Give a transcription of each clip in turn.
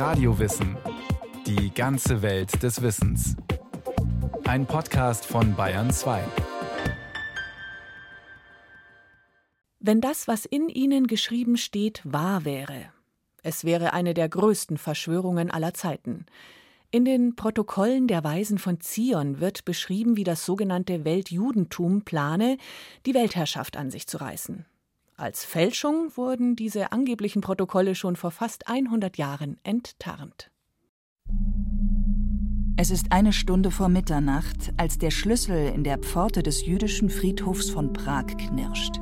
Radiowissen. Die ganze Welt des Wissens. Ein Podcast von Bayern 2. Wenn das, was in ihnen geschrieben steht, wahr wäre, es wäre eine der größten Verschwörungen aller Zeiten. In den Protokollen der Weisen von Zion wird beschrieben, wie das sogenannte Weltjudentum plane, die Weltherrschaft an sich zu reißen. Als Fälschung wurden diese angeblichen Protokolle schon vor fast 100 Jahren enttarnt. Es ist eine Stunde vor Mitternacht, als der Schlüssel in der Pforte des jüdischen Friedhofs von Prag knirscht.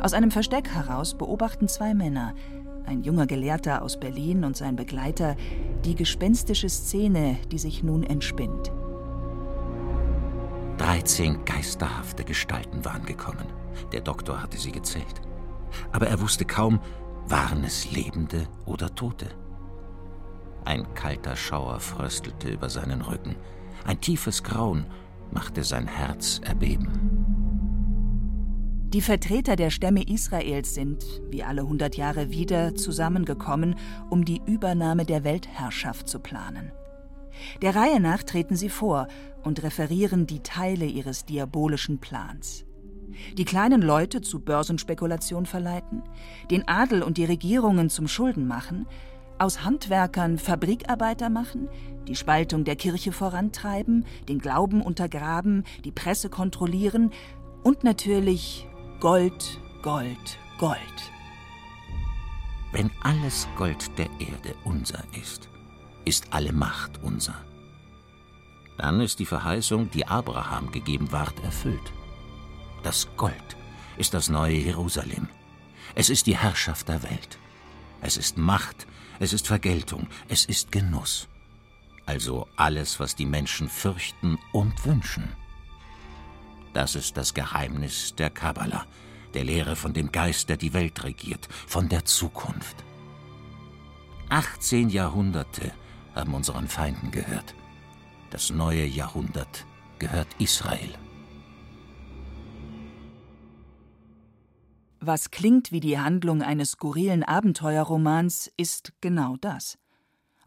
Aus einem Versteck heraus beobachten zwei Männer, ein junger Gelehrter aus Berlin und sein Begleiter, die gespenstische Szene, die sich nun entspinnt. Dreizehn geisterhafte Gestalten waren gekommen. Der Doktor hatte sie gezählt. Aber er wusste kaum, waren es Lebende oder Tote. Ein kalter Schauer fröstelte über seinen Rücken. Ein tiefes Grauen machte sein Herz erbeben. Die Vertreter der Stämme Israels sind, wie alle hundert Jahre wieder, zusammengekommen, um die Übernahme der Weltherrschaft zu planen. Der Reihe nach treten sie vor und referieren die Teile ihres diabolischen Plans die kleinen Leute zu Börsenspekulation verleiten, den Adel und die Regierungen zum Schulden machen, aus Handwerkern Fabrikarbeiter machen, die Spaltung der Kirche vorantreiben, den Glauben untergraben, die Presse kontrollieren und natürlich Gold, Gold, Gold. Wenn alles Gold der Erde unser ist, ist alle Macht unser. Dann ist die Verheißung, die Abraham gegeben ward, erfüllt. Das Gold ist das neue Jerusalem. Es ist die Herrschaft der Welt. Es ist Macht, es ist Vergeltung, es ist Genuss. Also alles, was die Menschen fürchten und wünschen. Das ist das Geheimnis der Kabbala, der Lehre von dem Geist, der die Welt regiert, von der Zukunft. 18 Jahrhunderte haben unseren Feinden gehört. Das neue Jahrhundert gehört Israel. Was klingt wie die Handlung eines skurrilen Abenteuerromans, ist genau das.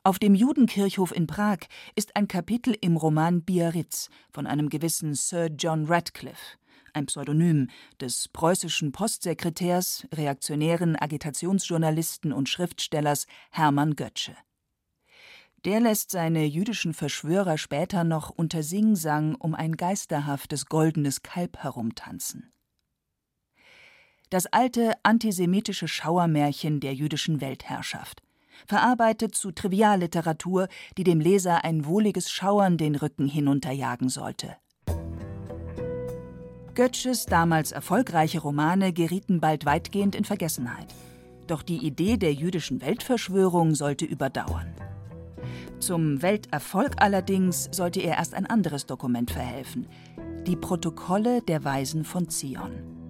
Auf dem Judenkirchhof in Prag ist ein Kapitel im Roman Biarritz von einem gewissen Sir John Radcliffe, ein Pseudonym des preußischen Postsekretärs, reaktionären Agitationsjournalisten und Schriftstellers Hermann Götzsche. Der lässt seine jüdischen Verschwörer später noch unter Singsang um ein geisterhaftes goldenes Kalb herumtanzen das alte antisemitische Schauermärchen der jüdischen Weltherrschaft, verarbeitet zu Trivialliteratur, die dem Leser ein wohliges Schauern den Rücken hinunterjagen sollte. Goethes damals erfolgreiche Romane gerieten bald weitgehend in Vergessenheit. Doch die Idee der jüdischen Weltverschwörung sollte überdauern. Zum Welterfolg allerdings sollte er erst ein anderes Dokument verhelfen: die Protokolle der Weisen von Zion.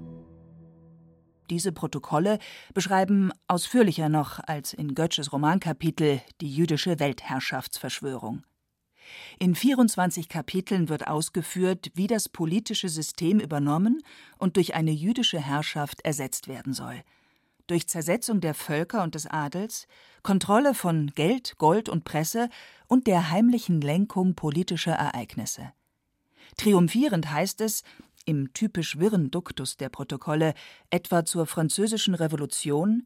Diese Protokolle beschreiben ausführlicher noch als in Goetsches Romankapitel die jüdische Weltherrschaftsverschwörung. In 24 Kapiteln wird ausgeführt, wie das politische System übernommen und durch eine jüdische Herrschaft ersetzt werden soll. Durch Zersetzung der Völker und des Adels, Kontrolle von Geld, Gold und Presse und der heimlichen Lenkung politischer Ereignisse. Triumphierend heißt es, im typisch wirren Duktus der Protokolle, etwa zur Französischen Revolution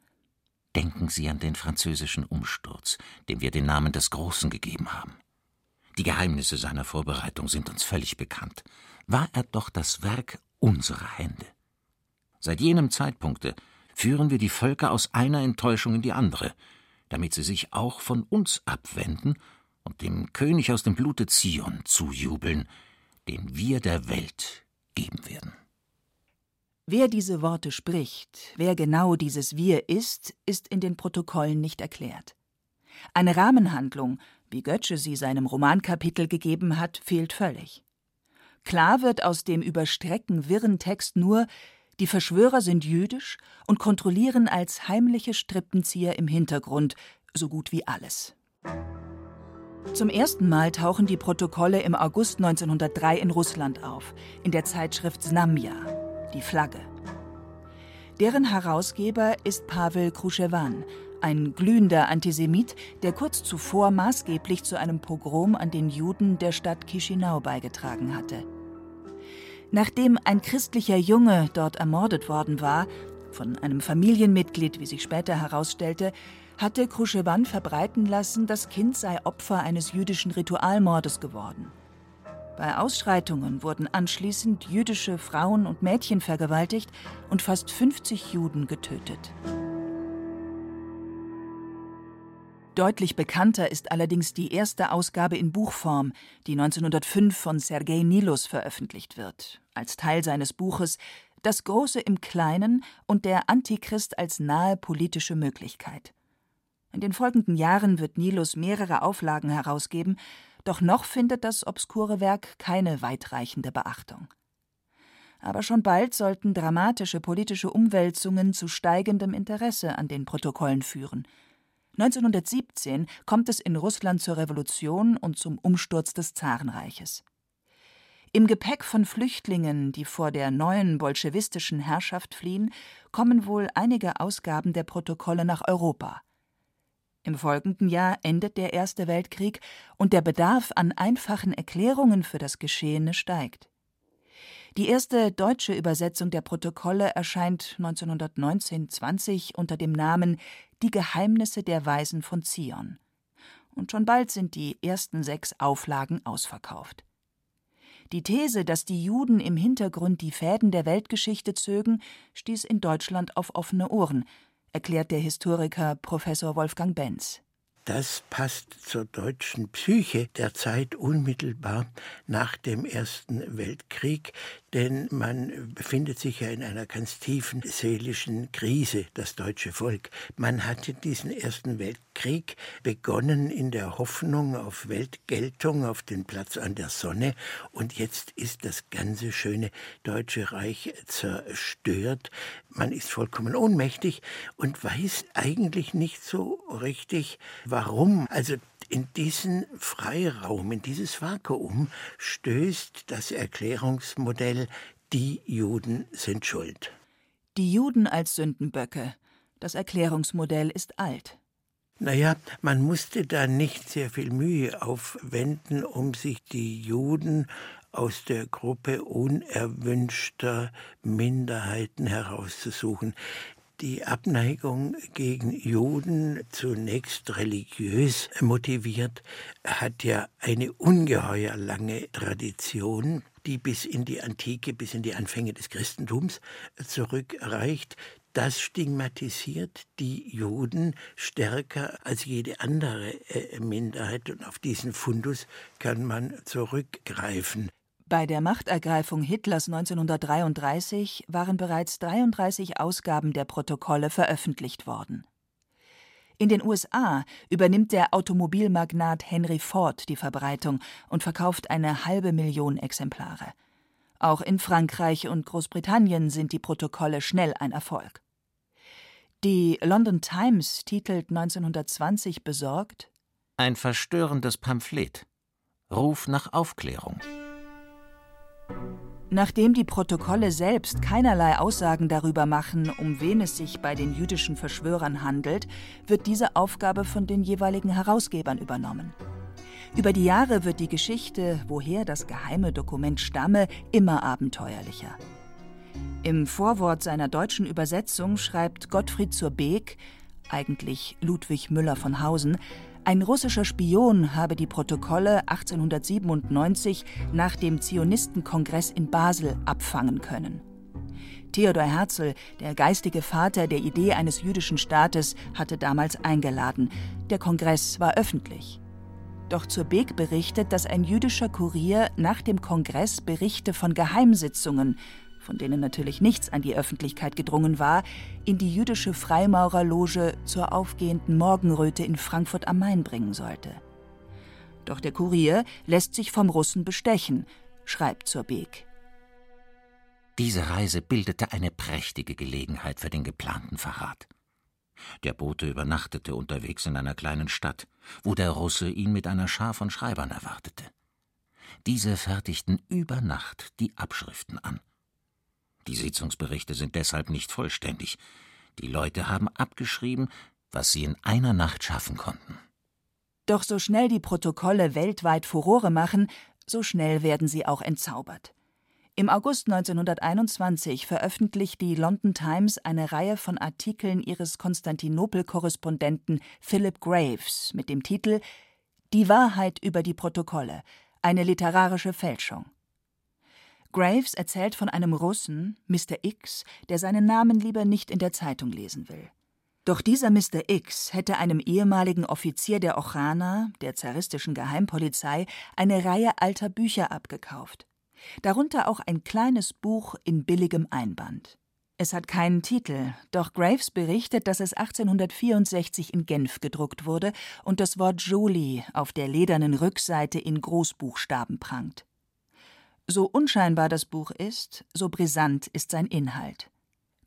Denken Sie an den französischen Umsturz, dem wir den Namen des Großen gegeben haben. Die Geheimnisse seiner Vorbereitung sind uns völlig bekannt. War er doch das Werk unserer Hände. Seit jenem Zeitpunkte führen wir die Völker aus einer Enttäuschung in die andere, damit sie sich auch von uns abwenden und dem König aus dem Blute Zion zujubeln, den wir der Welt geben werden. Wer diese Worte spricht, wer genau dieses Wir ist, ist in den Protokollen nicht erklärt. Eine Rahmenhandlung, wie Götzsche sie seinem Romankapitel gegeben hat, fehlt völlig. Klar wird aus dem überstrecken wirren Text nur, die Verschwörer sind jüdisch und kontrollieren als heimliche Strippenzieher im Hintergrund so gut wie alles. Zum ersten Mal tauchen die Protokolle im August 1903 in Russland auf, in der Zeitschrift Znamja, die Flagge. Deren Herausgeber ist Pavel Kruschewan, ein glühender Antisemit, der kurz zuvor maßgeblich zu einem Pogrom an den Juden der Stadt Chisinau beigetragen hatte. Nachdem ein christlicher Junge dort ermordet worden war, von einem Familienmitglied, wie sich später herausstellte, hatte Kruschewan verbreiten lassen, das Kind sei Opfer eines jüdischen Ritualmordes geworden. Bei Ausschreitungen wurden anschließend jüdische Frauen und Mädchen vergewaltigt und fast 50 Juden getötet. Deutlich bekannter ist allerdings die erste Ausgabe in Buchform, die 1905 von Sergei Nilus veröffentlicht wird, als Teil seines Buches Das Große im Kleinen und der Antichrist als nahe politische Möglichkeit. In den folgenden Jahren wird Nilus mehrere Auflagen herausgeben, doch noch findet das obskure Werk keine weitreichende Beachtung. Aber schon bald sollten dramatische politische Umwälzungen zu steigendem Interesse an den Protokollen führen – 1917 kommt es in Russland zur Revolution und zum Umsturz des Zarenreiches. Im Gepäck von Flüchtlingen, die vor der neuen bolschewistischen Herrschaft fliehen, kommen wohl einige Ausgaben der Protokolle nach Europa. Im folgenden Jahr endet der Erste Weltkrieg und der Bedarf an einfachen Erklärungen für das Geschehene steigt. Die erste deutsche Übersetzung der Protokolle erscheint 1919/20 unter dem Namen Die Geheimnisse der Weisen von Zion. Und schon bald sind die ersten sechs Auflagen ausverkauft. Die These, dass die Juden im Hintergrund die Fäden der Weltgeschichte zögen, stieß in Deutschland auf offene Ohren, erklärt der Historiker Professor Wolfgang Benz. Das passt zur deutschen Psyche der Zeit unmittelbar nach dem Ersten Weltkrieg, denn man befindet sich ja in einer ganz tiefen seelischen Krise, das deutsche Volk. Man hatte diesen Ersten Weltkrieg begonnen in der Hoffnung auf Weltgeltung, auf den Platz an der Sonne, und jetzt ist das ganze schöne Deutsche Reich zerstört. Man ist vollkommen ohnmächtig und weiß eigentlich nicht so richtig, warum. Also in diesen Freiraum, in dieses Vakuum stößt das Erklärungsmodell, die Juden sind schuld. Die Juden als Sündenböcke. Das Erklärungsmodell ist alt. Naja, man musste da nicht sehr viel Mühe aufwenden, um sich die Juden aus der Gruppe unerwünschter Minderheiten herauszusuchen die Abneigung gegen Juden, zunächst religiös motiviert, hat ja eine ungeheuer lange Tradition, die bis in die Antike, bis in die Anfänge des Christentums zurückreicht. Das stigmatisiert die Juden stärker als jede andere äh, Minderheit und auf diesen Fundus kann man zurückgreifen. Bei der Machtergreifung Hitlers 1933 waren bereits 33 Ausgaben der Protokolle veröffentlicht worden. In den USA übernimmt der Automobilmagnat Henry Ford die Verbreitung und verkauft eine halbe Million Exemplare. Auch in Frankreich und Großbritannien sind die Protokolle schnell ein Erfolg. Die London Times titelt 1920 besorgt Ein verstörendes Pamphlet. Ruf nach Aufklärung. Nachdem die Protokolle selbst keinerlei Aussagen darüber machen, um wen es sich bei den jüdischen Verschwörern handelt, wird diese Aufgabe von den jeweiligen Herausgebern übernommen. Über die Jahre wird die Geschichte, woher das geheime Dokument stamme, immer abenteuerlicher. Im Vorwort seiner deutschen Übersetzung schreibt Gottfried zur Beek, eigentlich Ludwig Müller von Hausen, ein russischer Spion habe die Protokolle 1897 nach dem Zionistenkongress in Basel abfangen können. Theodor Herzl, der geistige Vater der Idee eines jüdischen Staates, hatte damals eingeladen. Der Kongress war öffentlich. Doch zur Beek berichtet, dass ein jüdischer Kurier nach dem Kongress Berichte von Geheimsitzungen von denen natürlich nichts an die Öffentlichkeit gedrungen war, in die jüdische Freimaurerloge zur aufgehenden Morgenröte in Frankfurt am Main bringen sollte. Doch der Kurier lässt sich vom Russen bestechen, schreibt zur Beek. Diese Reise bildete eine prächtige Gelegenheit für den geplanten Verrat. Der Bote übernachtete unterwegs in einer kleinen Stadt, wo der Russe ihn mit einer Schar von Schreibern erwartete. Diese fertigten über Nacht die Abschriften an. Die Sitzungsberichte sind deshalb nicht vollständig. Die Leute haben abgeschrieben, was sie in einer Nacht schaffen konnten. Doch so schnell die Protokolle weltweit Furore machen, so schnell werden sie auch entzaubert. Im August 1921 veröffentlicht die London Times eine Reihe von Artikeln ihres Konstantinopel-Korrespondenten Philip Graves mit dem Titel Die Wahrheit über die Protokolle, eine literarische Fälschung. Graves erzählt von einem Russen, Mr. X, der seinen Namen lieber nicht in der Zeitung lesen will. Doch dieser Mr. X hätte einem ehemaligen Offizier der Ochrana, der zaristischen Geheimpolizei, eine Reihe alter Bücher abgekauft. Darunter auch ein kleines Buch in billigem Einband. Es hat keinen Titel, doch Graves berichtet, dass es 1864 in Genf gedruckt wurde und das Wort Jolie auf der ledernen Rückseite in Großbuchstaben prangt. So unscheinbar das Buch ist, so brisant ist sein Inhalt.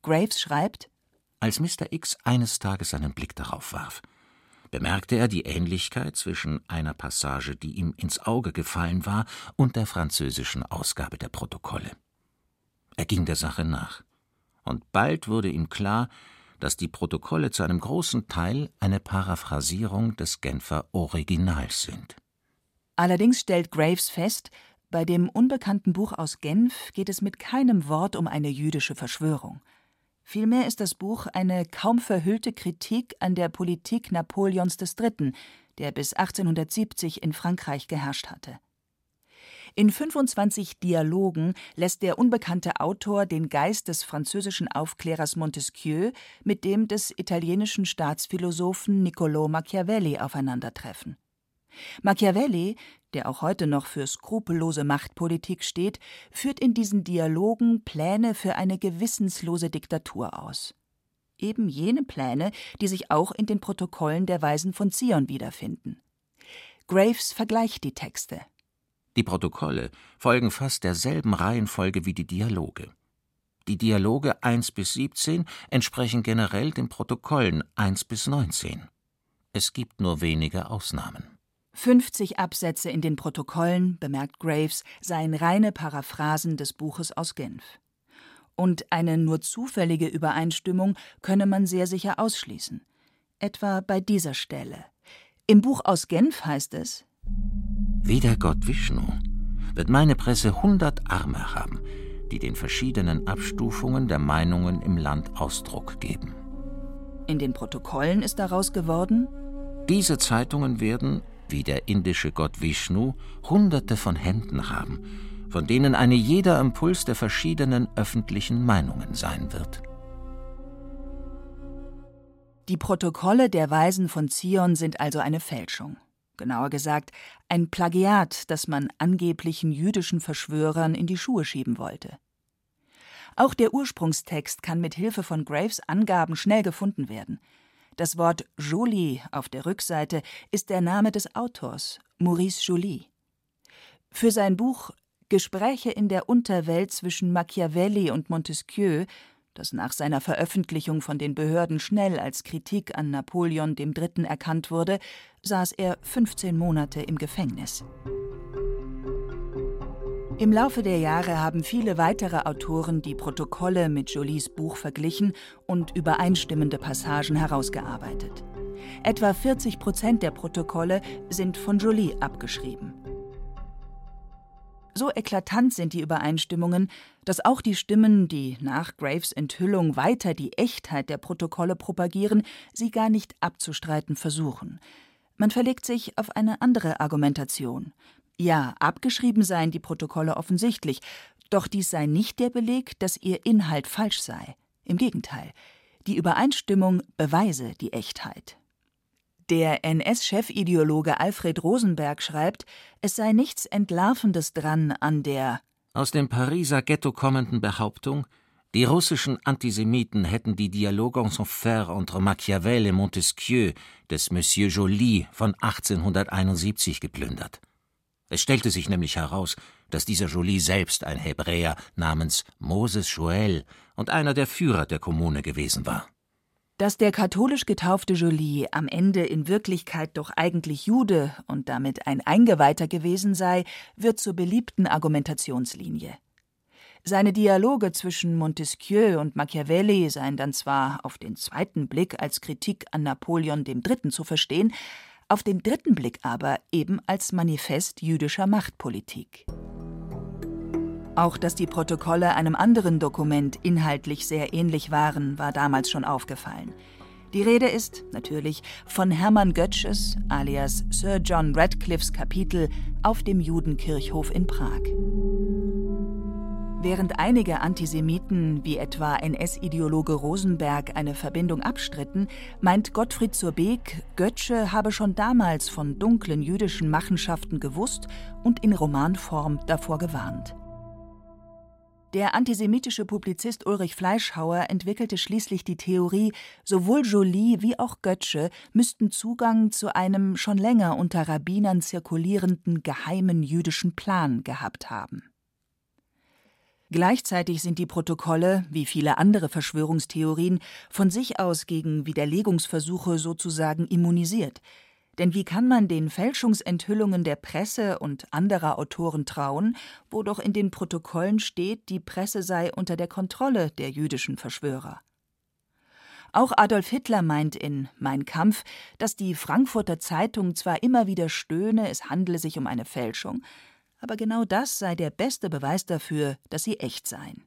Graves schreibt Als Mr. X eines Tages einen Blick darauf warf, bemerkte er die Ähnlichkeit zwischen einer Passage, die ihm ins Auge gefallen war, und der französischen Ausgabe der Protokolle. Er ging der Sache nach, und bald wurde ihm klar, dass die Protokolle zu einem großen Teil eine Paraphrasierung des Genfer Originals sind. Allerdings stellt Graves fest, bei dem unbekannten Buch aus Genf geht es mit keinem Wort um eine jüdische Verschwörung. Vielmehr ist das Buch eine kaum verhüllte Kritik an der Politik Napoleons III., der bis 1870 in Frankreich geherrscht hatte. In 25 Dialogen lässt der unbekannte Autor den Geist des französischen Aufklärers Montesquieu mit dem des italienischen Staatsphilosophen Niccolò Machiavelli aufeinandertreffen. Machiavelli, der auch heute noch für skrupellose Machtpolitik steht, führt in diesen Dialogen Pläne für eine gewissenslose Diktatur aus. Eben jene Pläne, die sich auch in den Protokollen der Weisen von Zion wiederfinden. Graves vergleicht die Texte. Die Protokolle folgen fast derselben Reihenfolge wie die Dialoge. Die Dialoge 1 bis 17 entsprechen generell den Protokollen 1 bis 19. Es gibt nur wenige Ausnahmen. 50 Absätze in den Protokollen, bemerkt Graves, seien reine Paraphrasen des Buches aus Genf. Und eine nur zufällige Übereinstimmung könne man sehr sicher ausschließen. Etwa bei dieser Stelle. Im Buch aus Genf heißt es: Wie der Gott Vishnu wird meine Presse hundert Arme haben, die den verschiedenen Abstufungen der Meinungen im Land Ausdruck geben. In den Protokollen ist daraus geworden: Diese Zeitungen werden, wie der indische Gott Vishnu, hunderte von Händen haben, von denen eine jeder Impuls der verschiedenen öffentlichen Meinungen sein wird. Die Protokolle der Weisen von Zion sind also eine Fälschung. Genauer gesagt, ein Plagiat, das man angeblichen jüdischen Verschwörern in die Schuhe schieben wollte. Auch der Ursprungstext kann mit Hilfe von Graves Angaben schnell gefunden werden. Das Wort Jolie auf der Rückseite ist der Name des Autors, Maurice Joly. Für sein Buch Gespräche in der Unterwelt zwischen Machiavelli und Montesquieu, das nach seiner Veröffentlichung von den Behörden schnell als Kritik an Napoleon III. erkannt wurde, saß er 15 Monate im Gefängnis. Im Laufe der Jahre haben viele weitere Autoren die Protokolle mit Jolies Buch verglichen und übereinstimmende Passagen herausgearbeitet. Etwa 40 Prozent der Protokolle sind von Jolie abgeschrieben. So eklatant sind die Übereinstimmungen, dass auch die Stimmen, die nach Graves Enthüllung weiter die Echtheit der Protokolle propagieren, sie gar nicht abzustreiten versuchen. Man verlegt sich auf eine andere Argumentation. Ja, abgeschrieben seien die Protokolle offensichtlich, doch dies sei nicht der Beleg, dass ihr Inhalt falsch sei. Im Gegenteil, die Übereinstimmung beweise die Echtheit. Der NS-Chefideologe Alfred Rosenberg schreibt, es sei nichts Entlarvendes dran an der aus dem Pariser Ghetto kommenden Behauptung, die russischen Antisemiten hätten die Dialogue en Enfer entre Machiavel et Montesquieu des Monsieur Joly von 1871 geplündert. Es stellte sich nämlich heraus, dass dieser Joly selbst ein Hebräer namens Moses Joel und einer der Führer der Kommune gewesen war. Dass der katholisch getaufte Joly am Ende in Wirklichkeit doch eigentlich Jude und damit ein Eingeweihter gewesen sei, wird zur beliebten Argumentationslinie. Seine Dialoge zwischen Montesquieu und Machiavelli seien dann zwar auf den zweiten Blick als Kritik an Napoleon III. zu verstehen, auf den dritten Blick aber eben als Manifest jüdischer Machtpolitik. Auch dass die Protokolle einem anderen Dokument inhaltlich sehr ähnlich waren, war damals schon aufgefallen. Die Rede ist, natürlich, von Hermann Götzsches alias Sir John Radcliffes Kapitel auf dem Judenkirchhof in Prag. Während einige Antisemiten, wie etwa NS-Ideologe Rosenberg, eine Verbindung abstritten, meint Gottfried zur Beek, Götzsche habe schon damals von dunklen jüdischen Machenschaften gewusst und in Romanform davor gewarnt. Der antisemitische Publizist Ulrich Fleischhauer entwickelte schließlich die Theorie, sowohl Joly wie auch Götzsche müssten Zugang zu einem schon länger unter Rabbinern zirkulierenden geheimen jüdischen Plan gehabt haben. Gleichzeitig sind die Protokolle, wie viele andere Verschwörungstheorien, von sich aus gegen Widerlegungsversuche sozusagen immunisiert – denn wie kann man den Fälschungsenthüllungen der Presse und anderer Autoren trauen, wo doch in den Protokollen steht, die Presse sei unter der Kontrolle der jüdischen Verschwörer? Auch Adolf Hitler meint in Mein Kampf, dass die Frankfurter Zeitung zwar immer wieder stöhne, es handle sich um eine Fälschung, aber genau das sei der beste Beweis dafür, dass sie echt seien.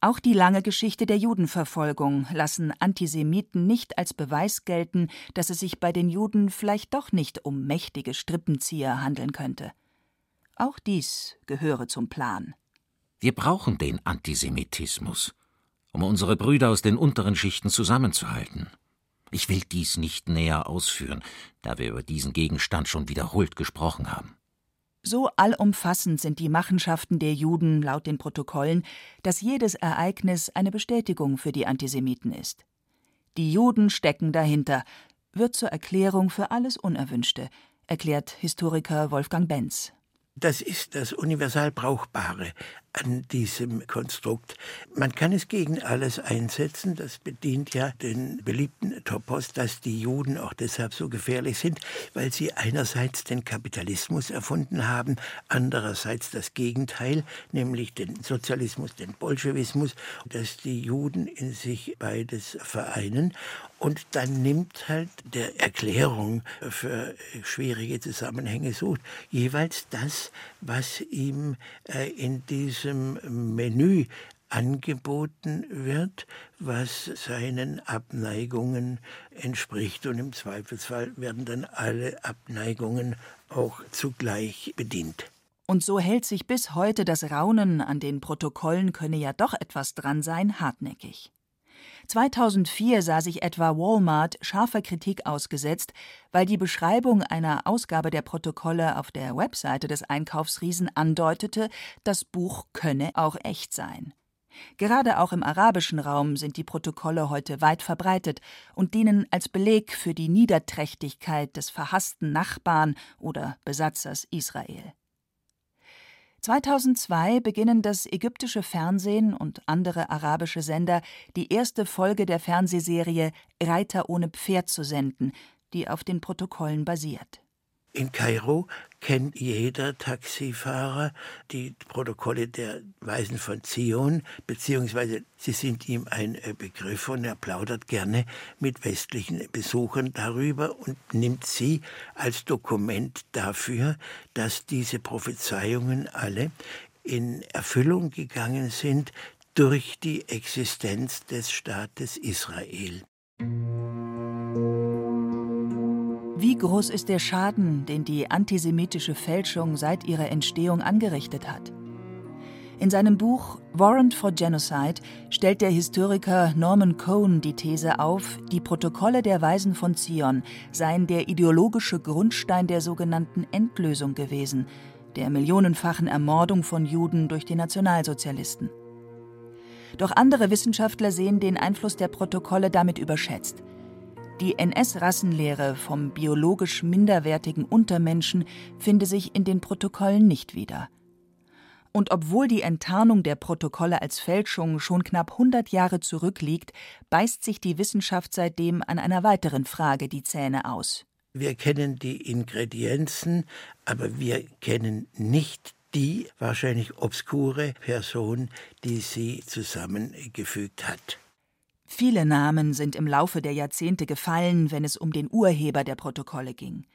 Auch die lange Geschichte der Judenverfolgung lassen Antisemiten nicht als Beweis gelten, dass es sich bei den Juden vielleicht doch nicht um mächtige Strippenzieher handeln könnte. Auch dies gehöre zum Plan. Wir brauchen den Antisemitismus, um unsere Brüder aus den unteren Schichten zusammenzuhalten. Ich will dies nicht näher ausführen, da wir über diesen Gegenstand schon wiederholt gesprochen haben. So allumfassend sind die Machenschaften der Juden laut den Protokollen, dass jedes Ereignis eine Bestätigung für die Antisemiten ist. Die Juden stecken dahinter, wird zur Erklärung für alles Unerwünschte, erklärt Historiker Wolfgang Benz. Das ist das universal Brauchbare an diesem Konstrukt. Man kann es gegen alles einsetzen. Das bedient ja den beliebten Topos, dass die Juden auch deshalb so gefährlich sind, weil sie einerseits den Kapitalismus erfunden haben, andererseits das Gegenteil, nämlich den Sozialismus, den Bolschewismus, dass die Juden in sich beides vereinen. Und dann nimmt halt der Erklärung für schwierige Zusammenhänge sucht, jeweils das, was ihm äh, in diesem diesem Menü angeboten wird, was seinen Abneigungen entspricht. Und im Zweifelsfall werden dann alle Abneigungen auch zugleich bedient. Und so hält sich bis heute das Raunen an den Protokollen könne ja doch etwas dran sein hartnäckig. 2004 sah sich etwa Walmart scharfer Kritik ausgesetzt, weil die Beschreibung einer Ausgabe der Protokolle auf der Webseite des Einkaufsriesen andeutete, das Buch könne auch echt sein. Gerade auch im arabischen Raum sind die Protokolle heute weit verbreitet und dienen als Beleg für die Niederträchtigkeit des verhassten Nachbarn oder Besatzers Israel. 2002 beginnen das ägyptische Fernsehen und andere arabische Sender die erste Folge der Fernsehserie Reiter ohne Pferd zu senden, die auf den Protokollen basiert. In Kairo kennt jeder Taxifahrer die Protokolle der Weisen von Zion, beziehungsweise sie sind ihm ein äh, Begriff und er plaudert gerne mit westlichen Besuchern darüber und nimmt sie als Dokument dafür, dass diese Prophezeiungen alle in Erfüllung gegangen sind durch die Existenz des Staates Israel. Wie groß ist der Schaden, den die antisemitische Fälschung seit ihrer Entstehung angerichtet hat? In seinem Buch Warrant for Genocide stellt der Historiker Norman Cohn die These auf, die Protokolle der Weisen von Zion seien der ideologische Grundstein der sogenannten Endlösung gewesen, der millionenfachen Ermordung von Juden durch die Nationalsozialisten. Doch andere Wissenschaftler sehen den Einfluss der Protokolle damit überschätzt. Die NS-Rassenlehre vom biologisch minderwertigen Untermenschen finde sich in den Protokollen nicht wieder. Und obwohl die Enttarnung der Protokolle als Fälschung schon knapp 100 Jahre zurückliegt, beißt sich die Wissenschaft seitdem an einer weiteren Frage die Zähne aus. Wir kennen die Ingredienzen, aber wir kennen nicht die wahrscheinlich obskure Person, die sie zusammengefügt hat. Viele Namen sind im Laufe der Jahrzehnte gefallen, wenn es um den Urheber der Protokolle ging.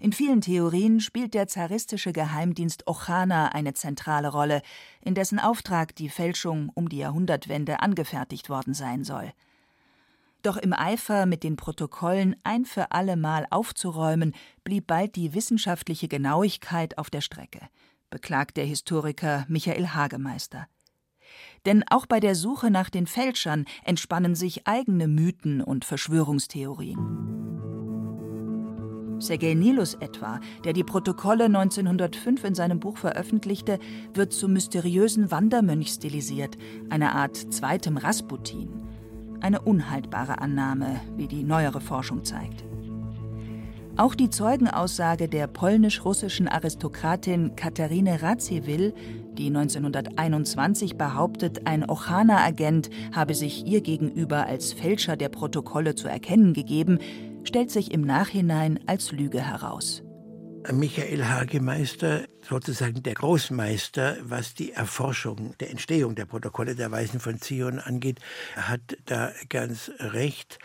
In vielen Theorien spielt der zaristische Geheimdienst Ochana eine zentrale Rolle, in dessen Auftrag die Fälschung um die Jahrhundertwende angefertigt worden sein soll. Doch im Eifer, mit den Protokollen ein für allemal aufzuräumen, blieb bald die wissenschaftliche Genauigkeit auf der Strecke, beklagt der Historiker Michael Hagemeister. Denn auch bei der Suche nach den Fälschern entspannen sich eigene Mythen und Verschwörungstheorien. Sergei Nilus etwa, der die Protokolle 1905 in seinem Buch veröffentlichte, wird zum mysteriösen Wandermönch stilisiert, einer Art zweitem Rasputin. Eine unhaltbare Annahme, wie die neuere Forschung zeigt. Auch die Zeugenaussage der polnisch-russischen Aristokratin Katharine Radziwill, die 1921 behauptet, ein Ochana-Agent habe sich ihr gegenüber als Fälscher der Protokolle zu erkennen gegeben, stellt sich im Nachhinein als Lüge heraus. Michael Hagemeister, sozusagen der Großmeister, was die Erforschung der Entstehung der Protokolle der Weisen von Zion angeht, hat da ganz recht.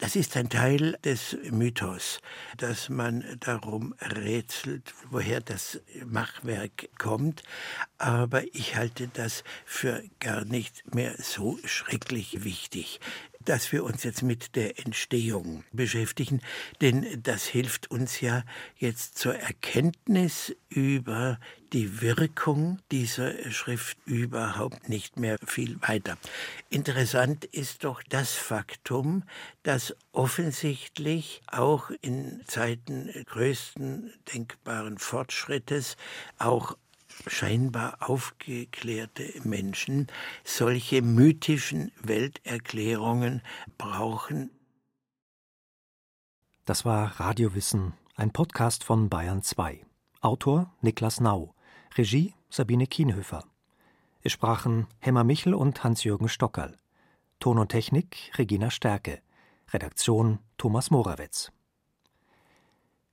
Das ist ein Teil des Mythos, dass man darum rätselt, woher das Machwerk kommt. Aber ich halte das für gar nicht mehr so schrecklich wichtig dass wir uns jetzt mit der Entstehung beschäftigen, denn das hilft uns ja jetzt zur Erkenntnis über die Wirkung dieser Schrift überhaupt nicht mehr viel weiter. Interessant ist doch das Faktum, dass offensichtlich auch in Zeiten größten denkbaren Fortschrittes auch scheinbar aufgeklärte Menschen solche mythischen Welterklärungen brauchen. Das war Radiowissen, ein Podcast von Bayern 2. Autor Niklas Nau, Regie Sabine Kienhöfer. Es sprachen Hemmer Michel und Hans-Jürgen Stockerl. Ton und Technik Regina Stärke. Redaktion Thomas Morawetz.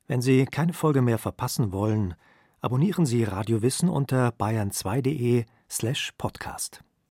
Wenn Sie keine Folge mehr verpassen wollen, abonnieren Sie Radio Wissen unter bayern2.de slash podcast.